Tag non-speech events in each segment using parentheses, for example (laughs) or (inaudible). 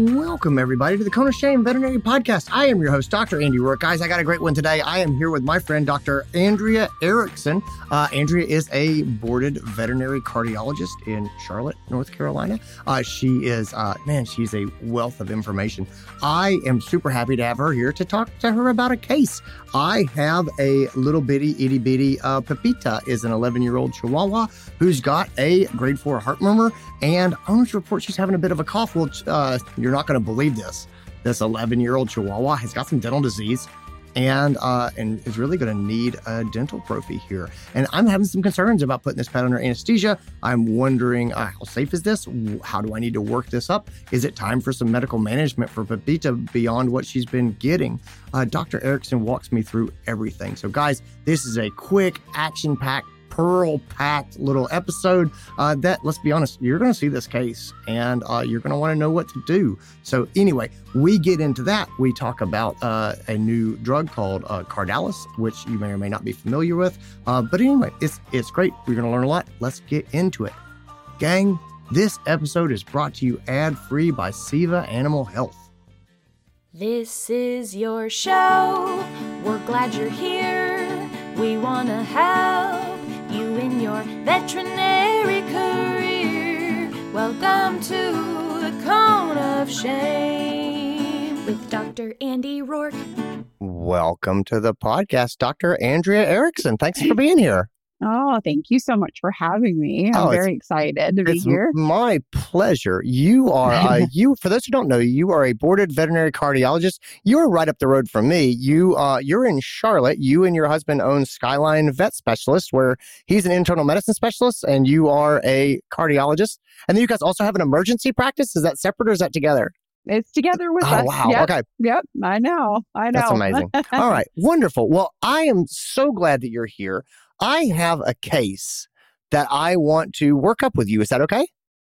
Welcome, everybody, to the Cone of Shame Veterinary Podcast. I am your host, Dr. Andy Roark. Guys, I got a great one today. I am here with my friend, Dr. Andrea Eriksson. Uh, Andrea is a boarded veterinary cardiologist in Charlotte, North Carolina. Uh, she is, uh, man, she's a wealth of information. I am super happy to have her here to talk to her about a case. I have a little bitty, itty bitty uh, Pepita, is an 11 year old Chihuahua who's got a grade four heart murmur, and owners report she's having a bit of a cough. Well, uh, you're not going to believe this. This 11 year old Chihuahua has got some dental disease and uh, and is really going to need a dental prophy here. And I'm having some concerns about putting this pet under anesthesia. I'm wondering uh, how safe is this? How do I need to work this up? Is it time for some medical management for Pepita beyond what she's been getting? Uh, Dr. Eriksson walks me through everything. So, guys, this is a quick, action packed pearl packed little episode uh, that, let's be honest, you're going to see this case and uh, you're going to want to know what to do. So, anyway, we get into that. We talk about uh, a new drug called uh, Cardalis, which you may or may not be familiar with. Uh, but anyway, it's, it's great. We're going to learn a lot. Let's get into it. Gang, this episode is brought to you ad free by Ceva Animal Health. This is your show. We're glad you're here. We want to help in your veterinary career. Welcome to the Cone of Shame with Dr. Andy Roark. Welcome to the podcast, Dr. Andrea Eriksson. Thanks for being here. Oh, thank you so much for having me. I'm Oh, very excited to be It's here. my pleasure. You are uh, (laughs) you. For those who don't know, you are a boarded veterinary cardiologist. You are right up the road from me. You uh, you're in Charlotte. You and your husband own Skyline Vet Specialist, where he's an internal medicine specialist, and you are a cardiologist. And then you guys also have an emergency practice. Is that separate or is that together? It's together with Oh us. wow! Yep, Okay, yep. I know. I know. that's amazing. (laughs) All right, wonderful. Well, I am so glad that you're here. I have a case that I want to work up with you. Is that okay?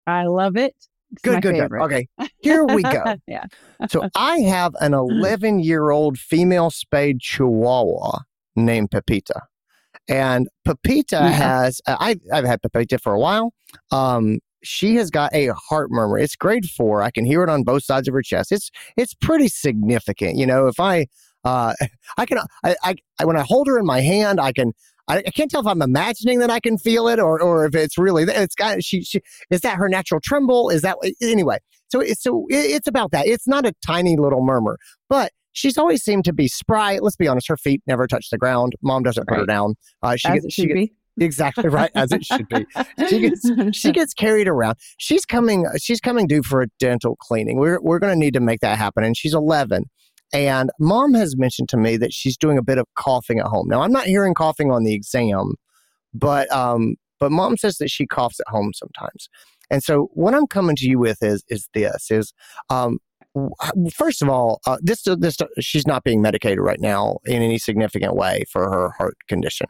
I love it. It's Good, good, good. Okay, (laughs) here we go. (laughs) yeah. So (laughs) I have an 11 year old female spayed Chihuahua named Pepita. And Pepita Yeah. has, uh, I, I've had Pepita for a while. Um, she has got a heart murmur. It's grade four. I can hear it on both sides of her chest. It's it's pretty significant. You know, if I uh, I can I, I when I hold her in my hand, I can I, I can't tell if I'm imagining that I can feel it or or if it's really it's got she, she is that her natural tremble? Is that anyway? So it's so it's about that. It's not a tiny little murmur, but she's always seemed to be spry. Let's be honest, her feet never touch the ground. Mom doesn't put her down. Uh, she As gets, it she gets be. exactly right as it should be. (laughs) She gets she gets carried around. She's coming. She's coming due for a dental cleaning. We're we're going to need to make that happen. And she's 11. And mom has mentioned to me that she's doing a bit of coughing at home. Now I'm not hearing coughing on the exam, but um, but mom says that she coughs at home sometimes. And so what I'm coming to you with is is this is um, first of all, uh, this this she's not being medicated right now in any significant way for her heart condition.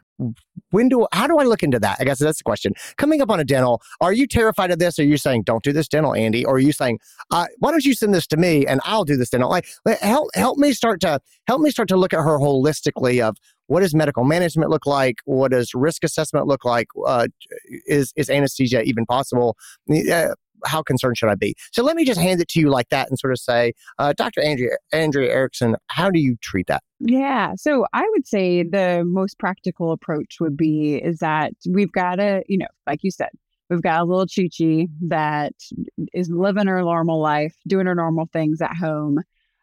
When do how do I look into that? I guess that's the question. Coming up on a dental, are you terrified of this? Are you saying don't do this dental, Andy? Or are you saying uh, why don't you send this to me and I'll do this dental? Like help help me start to help me start to look at her holistically of what does medical management look like? What does risk assessment look like? Uh, is is anesthesia even possible? Uh, how concerned should I be? So let me just hand it to you like that and sort of say, uh, Dr. Andrea Andrea Eriksson, how do you treat that? Yeah. So I would say the most practical approach would be is that we've got to, you know, like you said, we've got a little Chi Chi that is living her normal life, doing her normal things at home.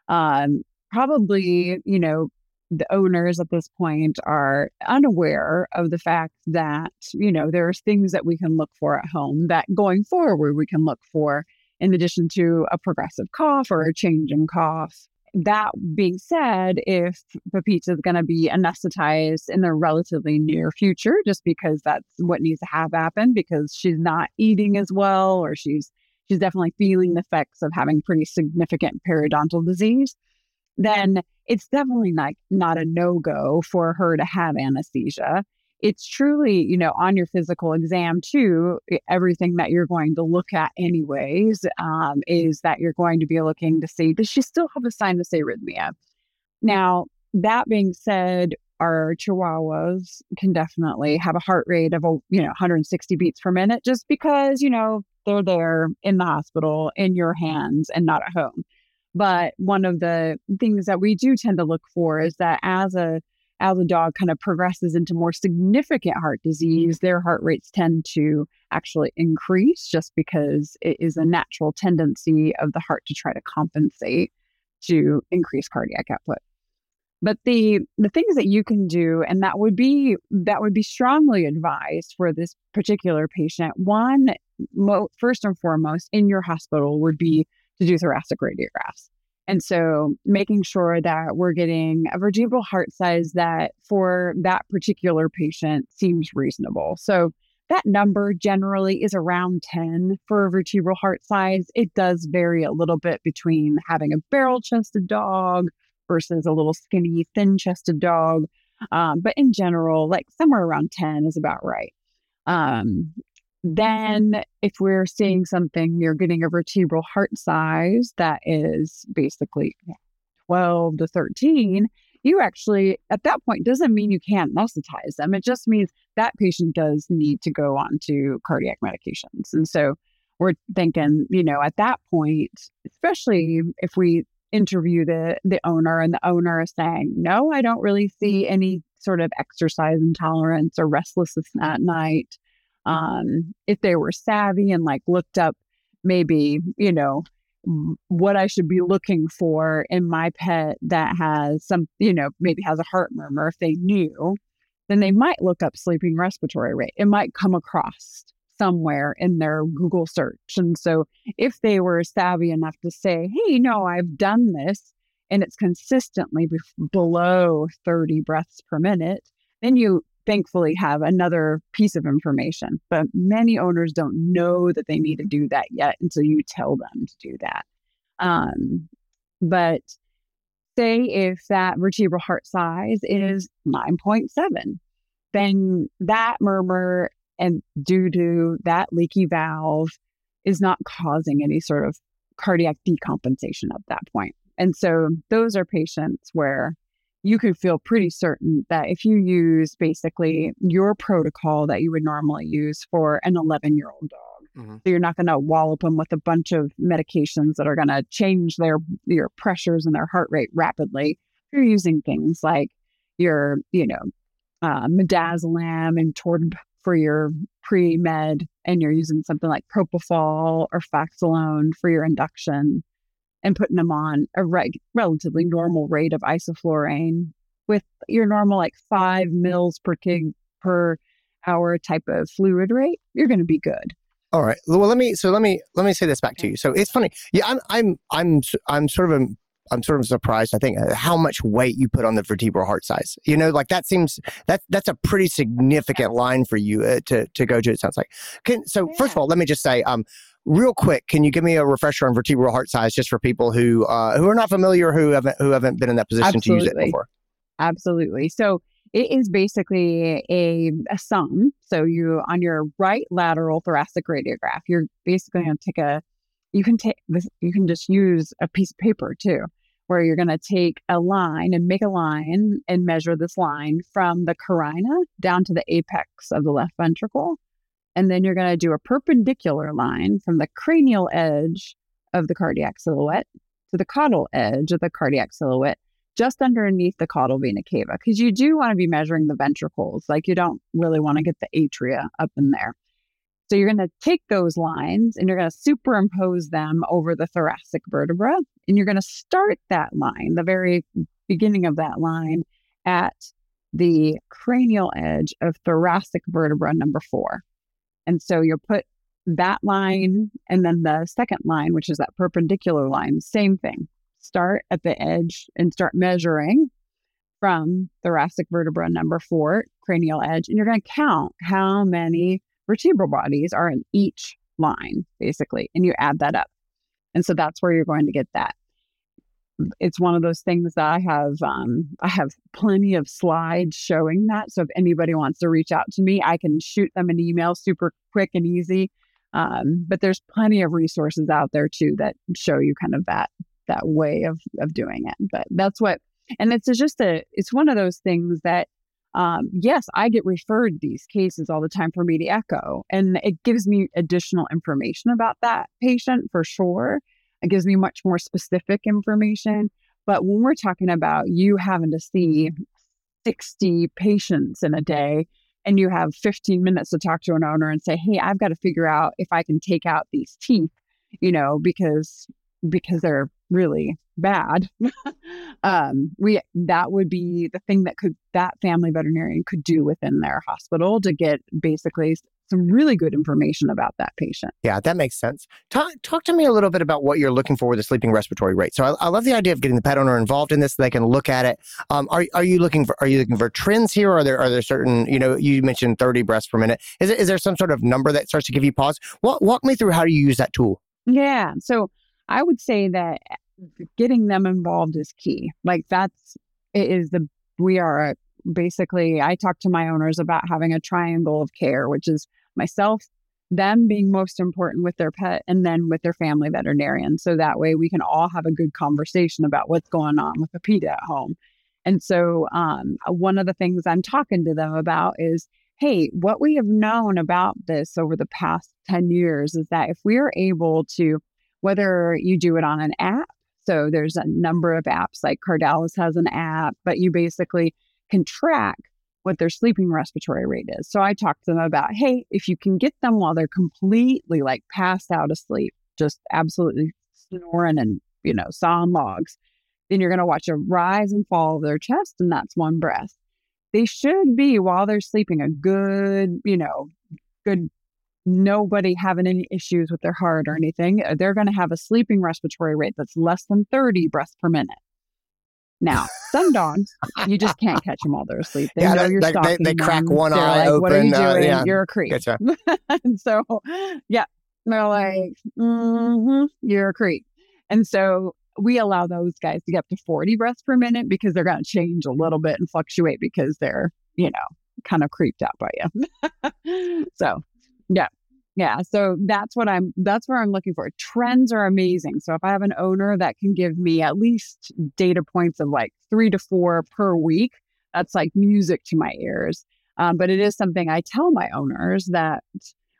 Um, probably, you know, the owners at this point are unaware of the fact that, you know, there's things that we can look for at home that going forward we can look for in addition to a progressive cough or a change in cough. That being said, if Pepita is going to be anesthetized in the relatively near future, just because that's what needs to have happen, because she's not eating as well, or she's she's definitely feeling the effects of having pretty significant periodontal disease, then it's definitely not not a no go for her to have anesthesia. It's truly, you know, on your physical exam too. Everything that you're going to look at, anyways, um, is that you're going to be looking to see does she still have a sinus arrhythmia? Now, that being said, our chihuahuas can definitely have a heart rate of, oh, you know, 160 beats per minute just because, you know, they're there in the hospital in your hands and not at home. But one of the things that we do tend to look for is that as a as a dog kind of progresses into more significant heart disease, their heart rates tend to actually increase just because it is a natural tendency of the heart to try to compensate to increase cardiac output. But the the things that you can do, and that would be that would be strongly advised for this particular patient. One, mo- first and foremost, in your hospital would be to do thoracic radiographs. And so making sure that we're getting a vertebral heart size that for that particular patient seems reasonable. So that number generally is around 10 for a vertebral heart size. It does vary a little bit between having a barrel chested dog versus a little skinny, thin chested dog. Um, but in general, like somewhere around 10 is about right. Um, Mm-hmm. then, if we're seeing something, you're getting a vertebral heart size that is basically 12 to 13, you actually, at that point, doesn't mean you can't anesthetize them. It just means that patient does need to go on to cardiac medications. And so we're thinking, you know, at that point, especially if we interview the the owner and the owner is saying, no, I don't really see mm-hmm. any sort of exercise intolerance or restlessness at night um, if they were savvy and like looked up maybe, you know, what I should be looking for in my pet that has some, you know, maybe has a heart murmur, if they knew, then they might look up sleeping respiratory rate. It might come across somewhere in their Google search. And so if they were savvy enough to say, hey, no, I've done this and it's consistently be- below 30 breaths per minute, then you thankfully have another piece of information. But many owners don't know that they need to do that yet until you tell them to do that. Um, but say if that vertebral heart size is 9.7, then that murmur and due to that leaky valve is not causing any sort of cardiac decompensation at that point. And so those are patients where you can feel pretty certain that if you use basically your protocol that you would normally use for an 11 year old dog, mm-hmm. so you're not going to wallop them with a bunch of medications that are going to change their your pressures and their heart rate rapidly. You're using things like your, you know, uh, midazolam and torb for your pre med, and you're using something like propofol or Faxalone for your induction and putting them on a reg- relatively normal rate of isoflurane with your normal like five mils per kg per hour type of fluid rate, you're going to be good. All right. Well, let me so let me let me say this back to you. So it's funny. Yeah, I'm I'm I'm I'm sort of a I'm sort of surprised. I think uh, how much weight you put on the vertebral heart size. You know, like that seems that that's a pretty significant line for you uh, to to go to. It sounds like. Can, so yeah. first of all, let me just say, um, real quick, can you give me a refresher on vertebral heart size just for people who uh, who are not familiar, who haven't who haven't been in that position Absolutely. to use it before? Absolutely. So it is basically a, a sum. So you on your right lateral thoracic radiograph, you're basically going to take a you can take this you can just use a piece of paper too where you're going to take a line and make a line and measure this line from the carina down to the apex of the left ventricle and then you're going to do a perpendicular line from the cranial edge of the cardiac silhouette to the caudal edge of the cardiac silhouette, just underneath the caudal vena cava, because you do want to be measuring the ventricles. Like you don't really want to get the atria up in there. So you're going to take those lines and you're going to superimpose them over the thoracic vertebra. And you're going to start that line, the very beginning of that line, at the cranial edge of thoracic vertebra number four. And so you'll put that line and then the second line, which is that perpendicular line, same thing. Start at the edge and start measuring from thoracic vertebra number four, cranial edge, and you're going to count how many vertebral bodies are in each line, basically, and you add that up. And so that's where you're going to get that it's one of those things that I have um, I have plenty of slides showing that. So if anybody wants to reach out to me, I can shoot them an email super quick and easy. Um, but there's plenty of resources out there too that show you kind of that that way of of doing it. But that's what and it's just a it's one of those things that um, yes, I get referred these cases all the time for me to echo, and it gives me additional information about that patient for sure. It gives me much more specific information. But when we're talking about you having to see 60 patients in a day and you have 15 minutes to talk to an owner and say, "Hey, I've got to figure out if I can take out these teeth," you know, because because they're really bad. (laughs) um, we that would be the thing that could that family veterinarian could do within their hospital to get basically some really good information about that patient. Yeah, that makes sense. Talk, talk to me a little bit about what you're looking for with the sleeping respiratory rate. So I, I love the idea of getting the pet owner involved in this so they can look at it. Um, are, are you looking for are you looking for trends here? Are there are there certain you know you mentioned 30 breaths per minute? Is is there some sort of number that starts to give you pause? Walk, walk me through how do you use that tool? Yeah, so I would say that getting them involved is key. Like that's it is the we are a, basically I talk to my owners about having a triangle of care, which is myself, them being most important with their pet, and then with their family veterinarian. So that way we can all have a good conversation about what's going on with the PETA at home. And so um, one of the things I'm talking to them about is hey, what we have known about this over the past 10 years is that if we are able to, whether you do it on an app so there's a number of apps like Cardalis has an app, but you basically can track what their sleeping respiratory rate is. So I talked to them about, hey, if you can get them while they're completely like passed out asleep, just absolutely snoring and, you know, sawing logs, then you're going to watch a rise and fall of their chest, and that's one breath. They should be while they're sleeping a good, you know, good nobody having any issues with their heart or anything, they're going to have a sleeping respiratory rate that's less than 30 breaths per minute. Now, some dogs, you just can't catch them while they're asleep. They yeah, know you're they, stalking they, they crack one They're eye like, open. What are you uh, doing? yeah. You're a creep. Gotcha. and (laughs) so, yeah, they're like, mm-hmm, you're a creep. And so we allow those guys to get up to 40 breaths per minute because they're going to change a little bit and fluctuate because they're, you know, kind of creeped out by you. (laughs) so, yeah, yeah. So that's what I'm, that's where I'm looking for. Trends are amazing. So if I have an owner that can give me at least data points of like three to four per week, that's like music to my ears. Um, but it is something I tell my owners that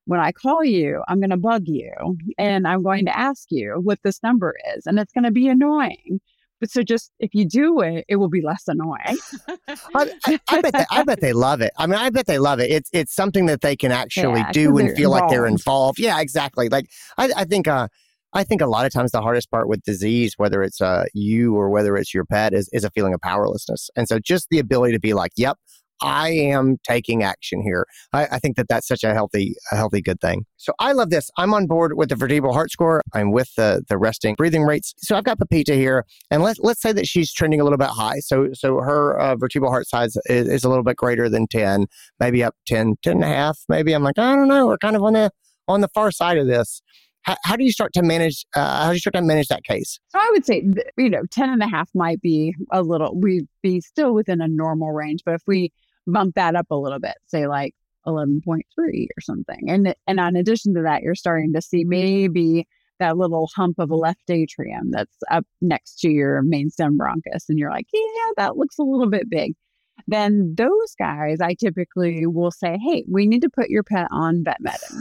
when I call you, I'm going to bug you and I'm going to ask you what this number is. And it's going to be annoying. But so just if you do it, it will be less annoying. I, I, I bet they, I bet they love it. I mean, I bet they love it. It's it's something that they can actually Yeah, do and feel like they're involved. involved. Yeah, exactly. Like I, I think uh I think a lot of times the hardest part with disease, whether it's uh you or whether it's your pet, is is a feeling of powerlessness. And so just the ability to be like, "Yep, I am taking action here." I, I think that that's such a healthy a healthy good thing. So I love this. I'm on board with the vertebral heart score. I'm with the the resting breathing rates. So I've got Pepita here, and let's let's say that she's trending a little bit high. So so her uh, vertebral heart size is, is a little bit greater than 10, maybe up 10, 10 and a half. Maybe I'm like, I don't know. We're kind of on the on the far side of this. How, how do you start to manage? Uh, how do you start to manage that case? So I would say, you know, 10 and a half might be a little, we'd be still within a normal range. But if we bump that up a little bit, say like 11.3 or something. And, and in addition to that, you're starting to see maybe that little hump of a left atrium that's up next to your main stem bronchus. And you're like, yeah, that looks a little bit big. Then those guys, I typically will say, hey, we need to put your pet on Vetmedin.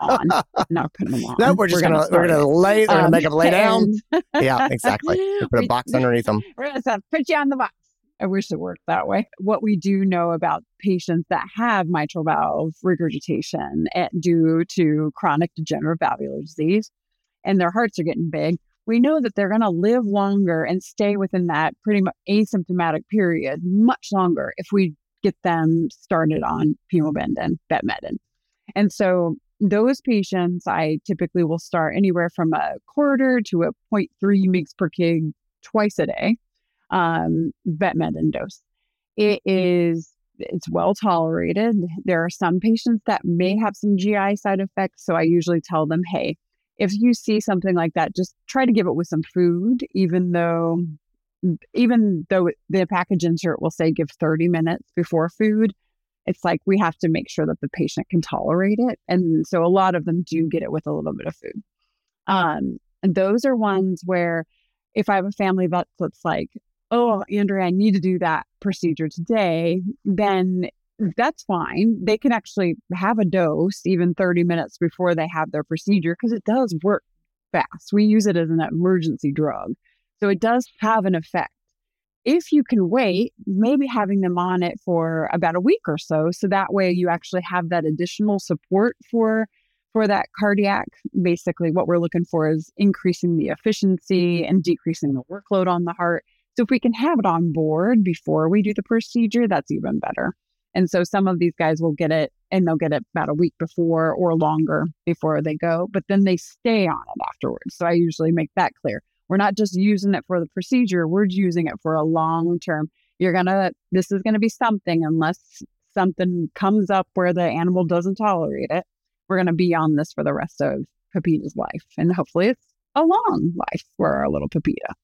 on, (laughs) not putting them on. No, we're just gonna, we're gonna lay. We're gonna Um, make them lay down. (laughs) yeah, exactly. We (laughs) put a box underneath them. We're gonna put you on the box. I wish it worked that way. What we do know about patients that have mitral valve regurgitation eh, due to chronic degenerative valvular disease and their hearts are getting big, we know that they're going to live longer and stay within that pretty much asymptomatic period much longer if we get them started on pimobendan, Vetmedin. And so those patients, I typically will start anywhere from a quarter to a 0.3 mg per kg twice a day um, Vetmedin dose. It is it's well tolerated. There are some patients that may have some GI side effects, so I usually tell them, hey, if you see something like that, just try to give it with some food, even though even though the package insert will say give 30 minutes before food. It's like we have to make sure that the patient can tolerate it. And so a lot of them do get it with a little bit of food. Um, and those are ones where if I have a family vet that's like oh, Andrea, I need to do that procedure today, then that's fine. They can actually have a dose even 30 minutes before they have their procedure because it does work fast. We use it as an emergency drug. So it does have an effect. If you can wait, maybe having them on it for about a week or so, so that way you actually have that additional support for for that cardiac. Basically, what we're looking for is increasing the efficiency and decreasing the workload on the heart. So if we can have it on board before we do the procedure, that's even better. And so some of these guys will get it and they'll get it about a week before or longer before they go, but then they stay on it afterwards. So I usually make that clear. We're not just using it for the procedure, we're using it for a long term. You're going to, this is going to be something unless something comes up where the animal doesn't tolerate it. We're going to be on this for the rest of Pepita's life. And hopefully it's a long life for our little Pepita.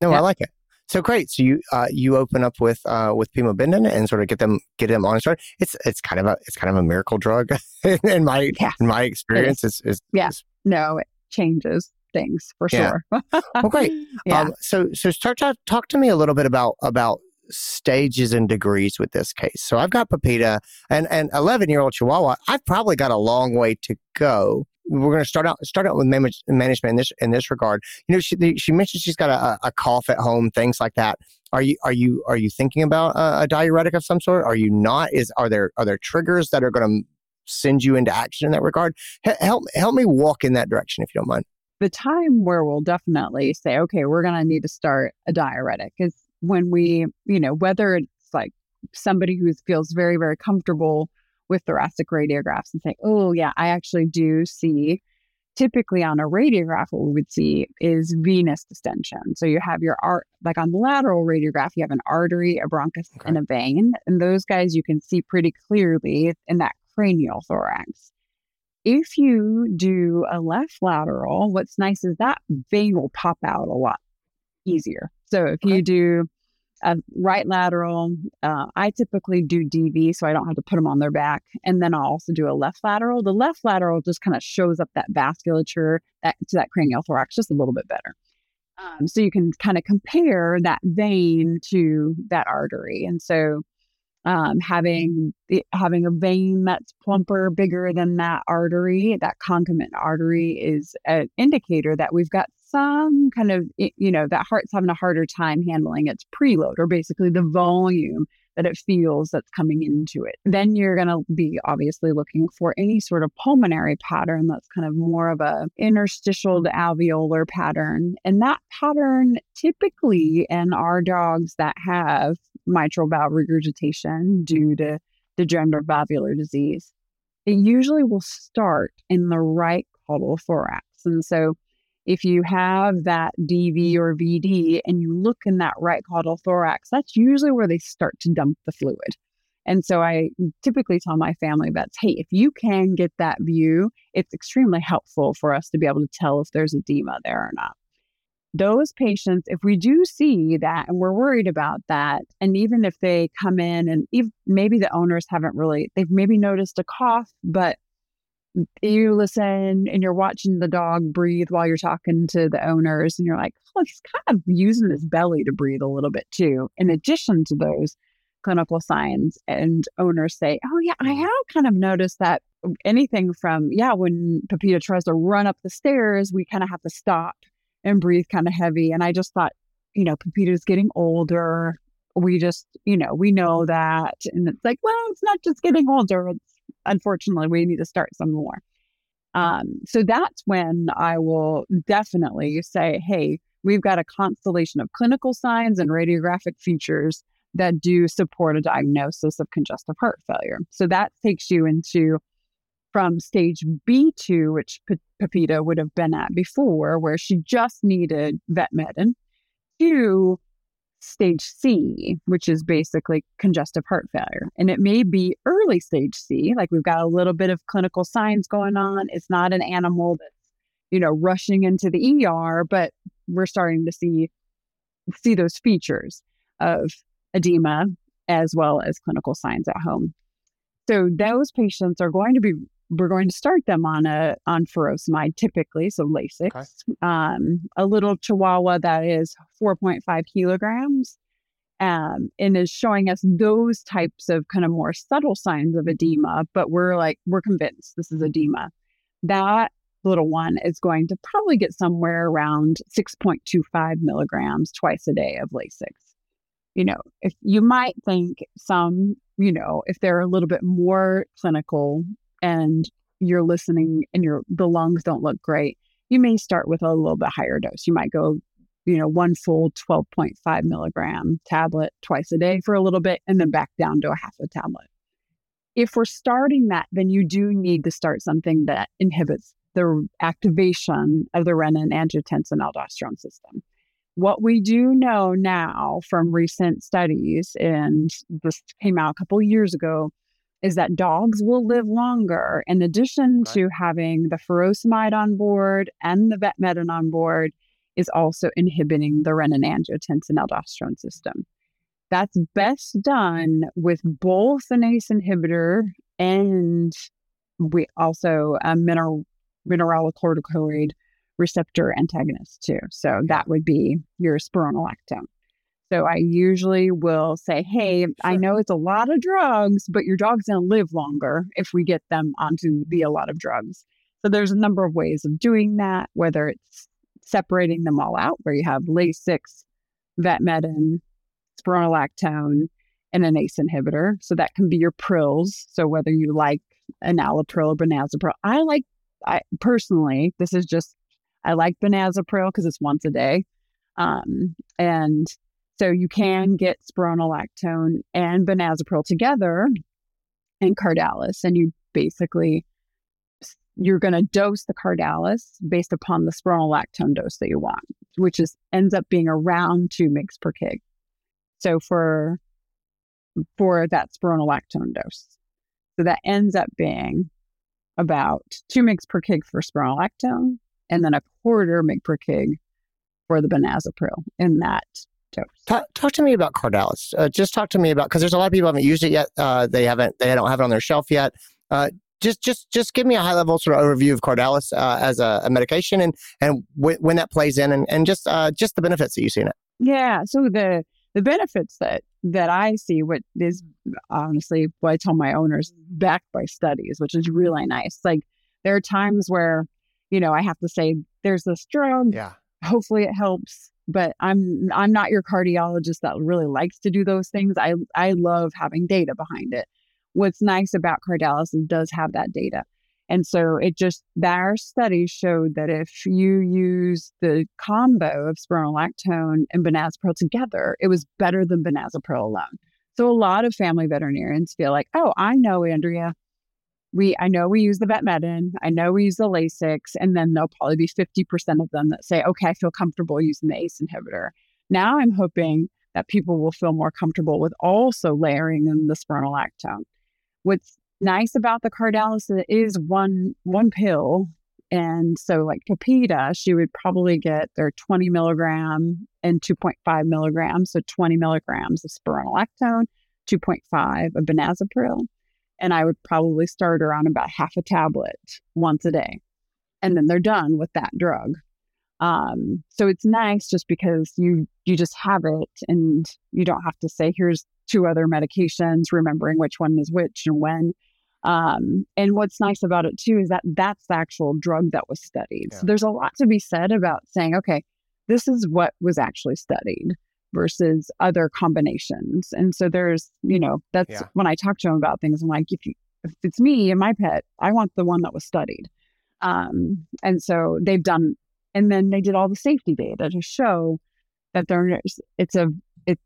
No, yeah. I like it. So great. So you uh, you open up with uh, with pimobendan and sort of get them get them on and start. It's it's kind of a it's kind of a miracle drug (laughs) in my yeah, in my experience. It is. It's, it's yeah. It's, no, it changes things for yeah. sure. well, great. (laughs) Yeah. Um, so so start to talk to me a little bit about about stages and degrees with this case. So I've got Pepita and an 11 year old Chihuahua. I've probably got a long way to go we're going to start out start out with management in this in this regard. You know, she she mentioned she's got a, a cough at home, things like that. Are you are you are you thinking about a, a diuretic of some sort? Are you not? Is are there are there triggers that are going to send you into action in that regard? H- help help me walk in that direction if you don't mind. The time where we'll definitely say, okay, we're going to need to start a diuretic is when we, you know, whether it's like somebody who feels very very comfortable with thoracic radiographs and say, oh, yeah, I actually do see. Typically, on a radiograph, what we would see is venous distension. So you have your art, like on the lateral radiograph, you have an artery, a bronchus, okay. and a vein. And those guys you can see pretty clearly in that cranial thorax. If you do a left lateral, what's nice is that vein will pop out a lot easier. So if okay. you do a right lateral. Uh, I typically do DV, so I don't have to put them on their back. And then I'll also do a left lateral. The left lateral just kind of shows up that vasculature that, to that cranial thorax just a little bit better. Um, so you can kind of compare that vein to that artery. And so um, having the, having a vein that's plumper, bigger than that artery, that concomitant artery, is an indicator that we've got some kind of, you know, that heart's having a harder time handling its preload or basically the volume that it feels that's coming into it. Then you're going to be obviously looking for any sort of pulmonary pattern that's kind of more of a interstitial to alveolar pattern. And that pattern typically in our dogs that have mitral valve regurgitation due to degenerative valvular disease, it usually will start in the right caudal thorax. And so if you have that DV or VD and you look in that right caudal thorax, that's usually where they start to dump the fluid. And so I typically tell my family that, hey, if you can get that view, it's extremely helpful for us to be able to tell if there's edema there or not. Those patients, if we do see that and we're worried about that, and even if they come in and maybe the owners haven't really, they've maybe noticed a cough, but you listen and you're watching the dog breathe while you're talking to the owners and you're like oh he's kind of using his belly to breathe a little bit too. In addition to those clinical signs and owners say oh yeah i mm-hmm. have kind of noticed that anything from yeah when pepita tries to run up the stairs we kind of have to stop and breathe kind of heavy. And i just thought you know pepita's getting older. We just you know we know that. And it's like well it's not just getting older it's unfortunately, we need to start some more. Um, so that's when I will definitely say, hey, we've got a constellation of clinical signs and radiographic features that do support a diagnosis of congestive heart failure. So that takes you into from stage B2, which P- Pepita would have been at before, where she just needed Vetmedin, to stage C, which is basically congestive heart failure. And it may be early stage C, like we've got a little bit of clinical signs going on. It's not an animal that's, you know, rushing into the ER, but we're starting to see see those features of edema as well as clinical signs at home. So those patients are going to be we're going to start them on a on furosemide typically, so Lasix. Okay. Um, a little Chihuahua that is 4.5 kilograms um, and is showing us those types of kind of more subtle signs of edema, but we're like, we're convinced this is edema. That little one is going to probably get somewhere around 6.25 milligrams twice a day of Lasix. You know, if you might think some, you know, if they're a little bit more clinical and you're listening and your the lungs don't look great, you may start with a little bit higher dose. You might go, you know, one full 12.5 milligram tablet twice a day for a little bit and then back down to a half a tablet. If we're starting that, then you do need to start something that inhibits the activation of the renin angiotensin aldosterone system. What we do know now from recent studies, and this came out a couple years ago, is that dogs will live longer in addition right. to having the furosemide on board and the vetmedin on board is also inhibiting the renin angiotensin aldosterone system. That's best done with both an ACE inhibitor and we also a mineral mineralocorticoid receptor antagonist too. So that would be your spironolactone. So I usually will say, hey, sure. I know it's a lot of drugs, but your dog's going to live longer if we get them onto the a lot of drugs. So there's a number of ways of doing that, whether it's separating them all out, where you have Lasix, vetmedin, spironolactone, and an ACE inhibitor. So that can be your prills. So whether you like enalapril or benazepril, I like, I personally, this is just, I like benazepril because it's once a day. Um, and so you can get spironolactone and benazepril together and Cardalis, and you basically you're going to dose the Cardalis based upon the spironolactone dose that you want, which is ends up being around two mg per kg. So for for that spironolactone dose, so that ends up being about two mg per kg for spironolactone, and then a quarter mg per kg for the benazepril in that Talk, talk to me about Cardalis. Uh, just talk to me about because there's a lot of people haven't used it yet. Uh, they haven't. They don't have it on their shelf yet. Uh, just just just give me a high level sort of overview of Cardalis uh, as a, a, medication and and w- when that plays in and and just uh, just the benefits that you see in it. Yeah. So the the benefits that that I see, what is honestly what I tell my owners, backed by studies, which is really nice. Like there are times where you know I have to say there's this drug. Yeah. Hopefully it helps but I'm I'm not your cardiologist that really likes to do those things. I I love having data behind it. What's nice about Cardalis is does have that data. And so it just our studies showed that if you use the combo of spironolactone and benazepril together, it was better than benazepril alone. So a lot of family veterinarians feel like, oh, I know Andrea, we I know we use the vetmedin, I know we use the Lasix, and then there'll probably be 50% of them that say, okay, I feel comfortable using the ACE inhibitor. Now I'm hoping that people will feel more comfortable with also layering in the spironolactone. What's nice about the Cardalis is one one pill. And so like Pepita, she would probably get their 20 milligram and 2.5 milligrams. So 20 milligrams of spironolactone, 2.5 of benazepril and I would probably start her on about half a tablet once a day. And then they're done with that drug. Um, so it's nice just because you you just have it and you don't have to say here's two other medications, remembering which one is which and when. Um, and what's nice about it too is that that's the actual drug that was studied. Yeah. So there's a lot to be said about saying, okay, this is what was actually studied versus other combinations. And so there's, you know, that's yeah. when I talk to them about things. I'm like, if you, if it's me and my pet, I want the one that was studied. Um, and so they've done, and then they did all the safety data to show that there's, it's a, it,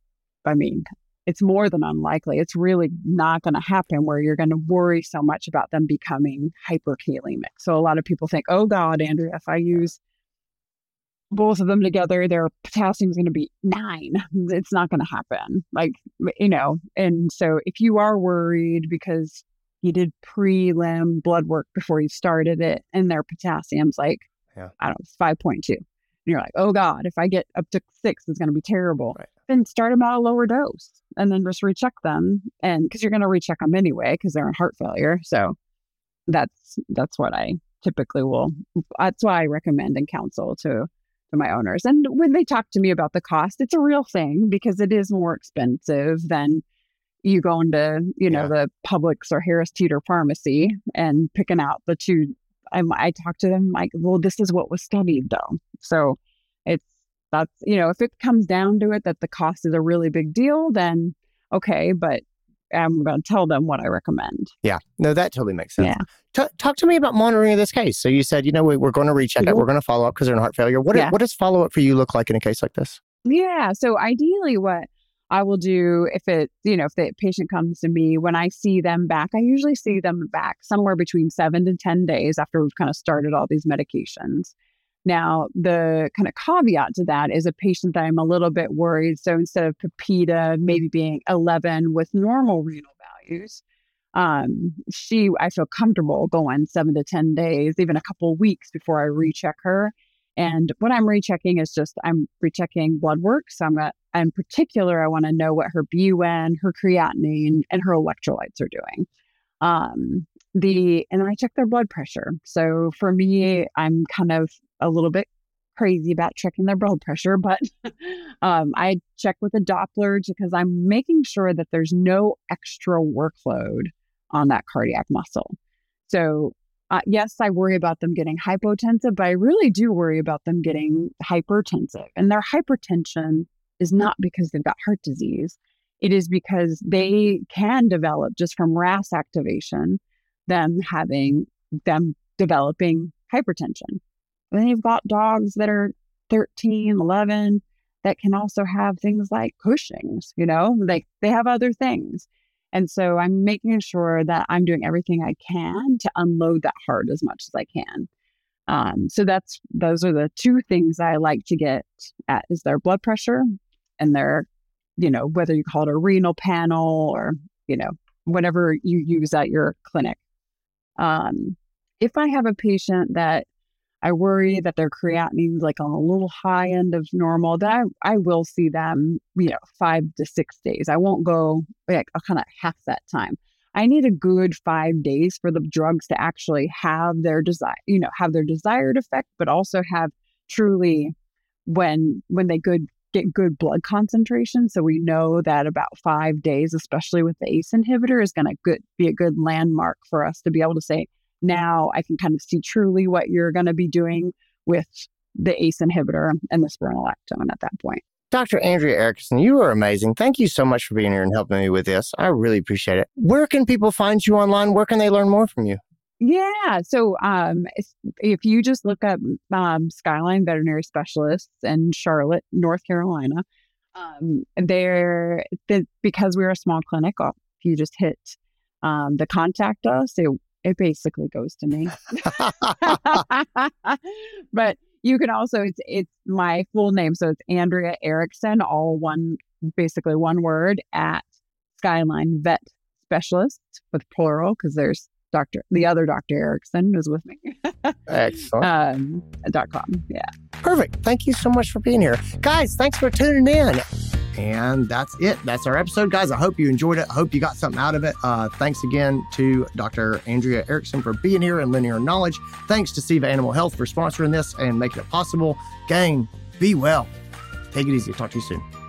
I mean, it's more than unlikely. It's really not going to happen where you're going to worry so much about them becoming hyperkalemic. So a lot of people think, oh God, Andrea, if I use both of them together, their potassium is going to be nine. It's not going to happen. Like, you know, and so if you are worried because you did prelim blood work before you started it and their potassium's like, yeah. I don't know, 5.2. And you're like, oh God, if I get up to six, it's going to be terrible. Right. Then start them at a lower dose and then just recheck them. And because you're going to recheck them anyway because they're in heart failure. So that's that's what I typically will. That's why I recommend and counsel to to my owners. And when they talk to me about the cost, it's a real thing because it is more expensive than you going to, you know, yeah. the Publix or Harris Teeter pharmacy and picking out the two. I, I talk to them like, well, this is what was studied though. So it's, that's, you know, if it comes down to it that the cost is a really big deal, then okay. But I'm going to tell them what I recommend. Yeah, no, that totally makes sense. Yeah. T- talk to me about monitoring of this case. So you said, you know, we, are going to recheck it. Mm-hmm. We're going to follow up because they're in heart failure. What, yeah. what does follow up for you look like in a case like this? Yeah. So ideally, what I will do if it, you know, if the patient comes to me, when I see them back, I usually see them back somewhere between seven to 10 days after we've kind of started all these medications. Now, the kind of caveat to that is a patient that I'm a little bit worried. So instead of PEPITA maybe being 11 with normal renal values, um, she, I feel comfortable going seven to 10 days, even a couple weeks before I recheck her. And what I'm rechecking is just I'm rechecking blood work. So I'm got, in particular, I want to know what her BUN, her creatinine, and her electrolytes are doing. Um, the and then I check their blood pressure. So for me, I'm kind of a little bit crazy about checking their blood pressure, but (laughs) um, I check with a Doppler because I'm making sure that there's no extra workload on that cardiac muscle. So, uh, yes, I worry about them getting hypotensive, but I really do worry about them getting hypertensive. And their hypertension is not because they've got heart disease, it is because they can develop just from RAS activation, them having them developing hypertension. And then you've got dogs that are 13, 11 that can also have things like Cushing's, you know, like they have other things. And so I'm making sure that I'm doing everything I can to unload that heart as much as I can. Um, so that's those are the two things I like to get at is their blood pressure and their, you know, whether you call it a renal panel or, you know, whatever you use at your clinic. Um, if I have a patient that I worry that their creatinine is like on a little high end of normal, then I, I will see them, you know, five to six days. I won't go like a kind of half that time. I need a good five days for the drugs to actually have their desire, you know, have their desired effect, but also have truly when when they good get good blood concentration. So we know that about five days, especially with the ACE inhibitor, is going to good be a good landmark for us to be able to say, now I can kind of see truly what you're going to be doing with the ACE inhibitor and the spironolactone at that point. Dr. Andrea Eriksson, you are amazing. Thank you so much for being here and helping me with this. I really appreciate it. Where can people find you online? Where can they learn more from you? Yeah. So um, if you just look up um, Skyline Veterinary Specialists in Charlotte, North Carolina, um, they're the, because we're a small clinic. If you just hit um, the contact us, it it basically goes to me. (laughs) (laughs) but you can also it's it's my full name, so it's Andrea Eriksson, all one basically one word at Skyline Vet Specialist with plural because there's Doctor the other Doctor Eriksson is with me. (laughs) Excellent. Um, dot com. Yeah. Perfect. Thank you so much for being here, guys. Thanks for tuning in. And that's it. That's our episode, guys. I hope you enjoyed it. I hope you got something out of it. Uh, thanks again to Dr. Andrea Eriksson for being here and Linear knowledge. Thanks to Ceva Animal Health for sponsoring this and making it possible. Gang, be well. Take it easy. Talk to you soon.